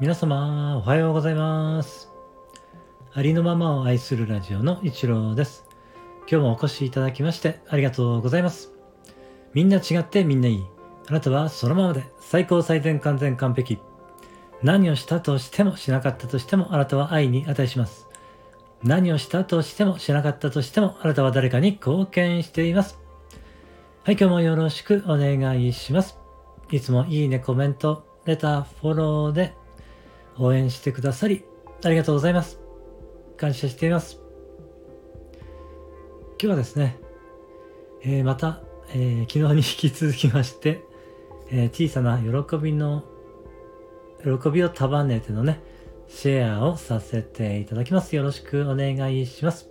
皆様、おはようございます。ありのままを愛するラジオの一郎です。今日もお越しいただきましてありがとうございます。みんな違ってみんないい。あなたはそのままで最高最善完全完璧。何をしたとしてもしなかったとしてもあなたは愛に値します。何をしたとしてもしなかったとしてもあなたは誰かに貢献しています。はい、今日もよろしくお願いします。いつもいいね、コメント、レター、フォローで応援してくださりありがとうございます。感謝しています。今日はですね、えーまた、えー昨日に引き続きまして、えー小さな喜びの、喜びを束ねてのね、シェアをさせていただきます。よろしくお願いします。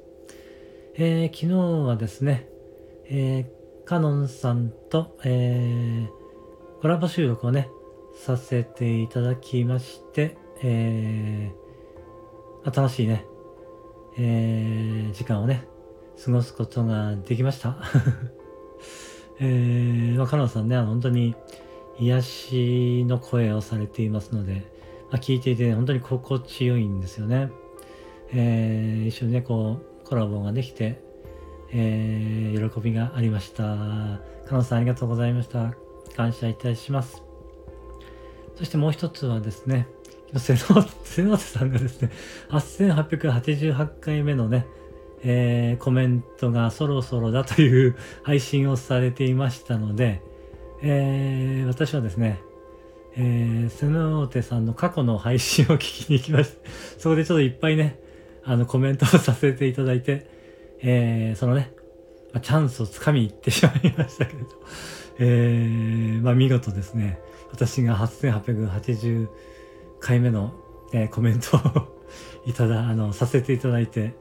えー昨日はですね、えーカノンさんと、えーコラボ収録をね、させていただきまして、えーあ楽しいね、えー時間をね、過ごすことができました。えー、まあ、カノンさんね、本当に癒しの声をされていますので、まあ、聞いていて、本当に心地よいんですよね。えー一緒にね、こう、コラボができて、えー喜びがありました。カノンさんありがとうございました。感謝いたします。そしてもう一つはですね、瀬野瀬野手さんがですね、8888回目のね、えーコメントがそろそろだという 配信をされていましたので、えー私はですね、えー、瀬野手さんの過去の配信を聞きに行きました。そこでちょっといっぱいね、あのコメントをさせていただいて、えーそのね、まあチャンスをつかみに行ってしまいましたけれど、えーまあ見事ですね、私が8880回目の、えーコメントを いただ、あの、させていただいて、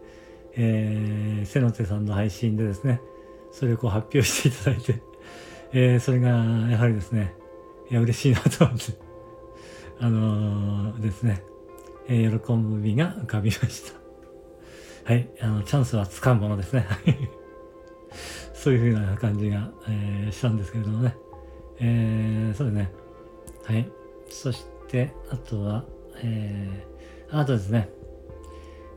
えー、瀬野手さんの配信でですね、それをこう発表していただいて、えーそれがやはりですね、いや、嬉しいなと思って、あのーですね、えー喜びが浮かびました。はい、あの、チャンスはつかむものですね。そういう風な感じが、えーしたんですけれどもね。えーそうですね。はい。そして、あとは、えーあとですね、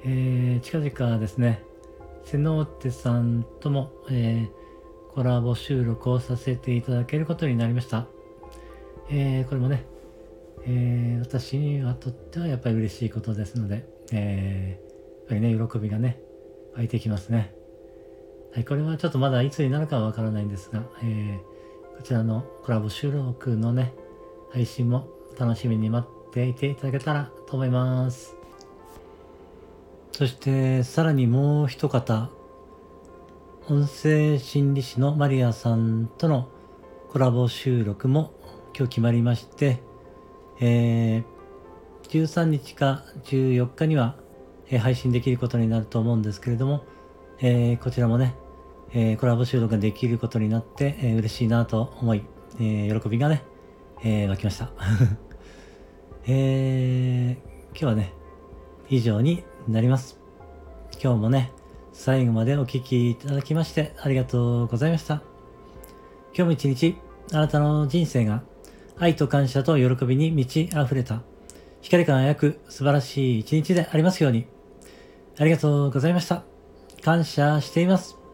えー近々ですね、瀬能手さんとも、えーコラボ収録をさせていただけることになりました。えーこれもね、えー私にはとってはやっぱり嬉しいことですので、えーやっぱりね、喜びがね、湧いてきますね。はい、これはちょっとまだいつになるかはわからないんですが、えーこちらのコラボ収録のね、配信も楽しみに待っていていただけたらと思います。そして、さらにもう一方、音声心理師のマリアさんとのコラボ収録も今日決まりまして、えー13日か14日には、配信できることになると思うんですけれども、えーこちらもね、えーコラボ収録ができることになって、えー嬉しいなと思い、えー喜びがね、えー湧きました。えー今日はね、以上になります。今日もね、最後までお聞きいただきましてありがとうございました。今日も一日、あなたの人生が愛と感謝と喜びに満ち溢れた、光り輝く素晴らしい一日でありますように。ありがとうございました。感謝しています。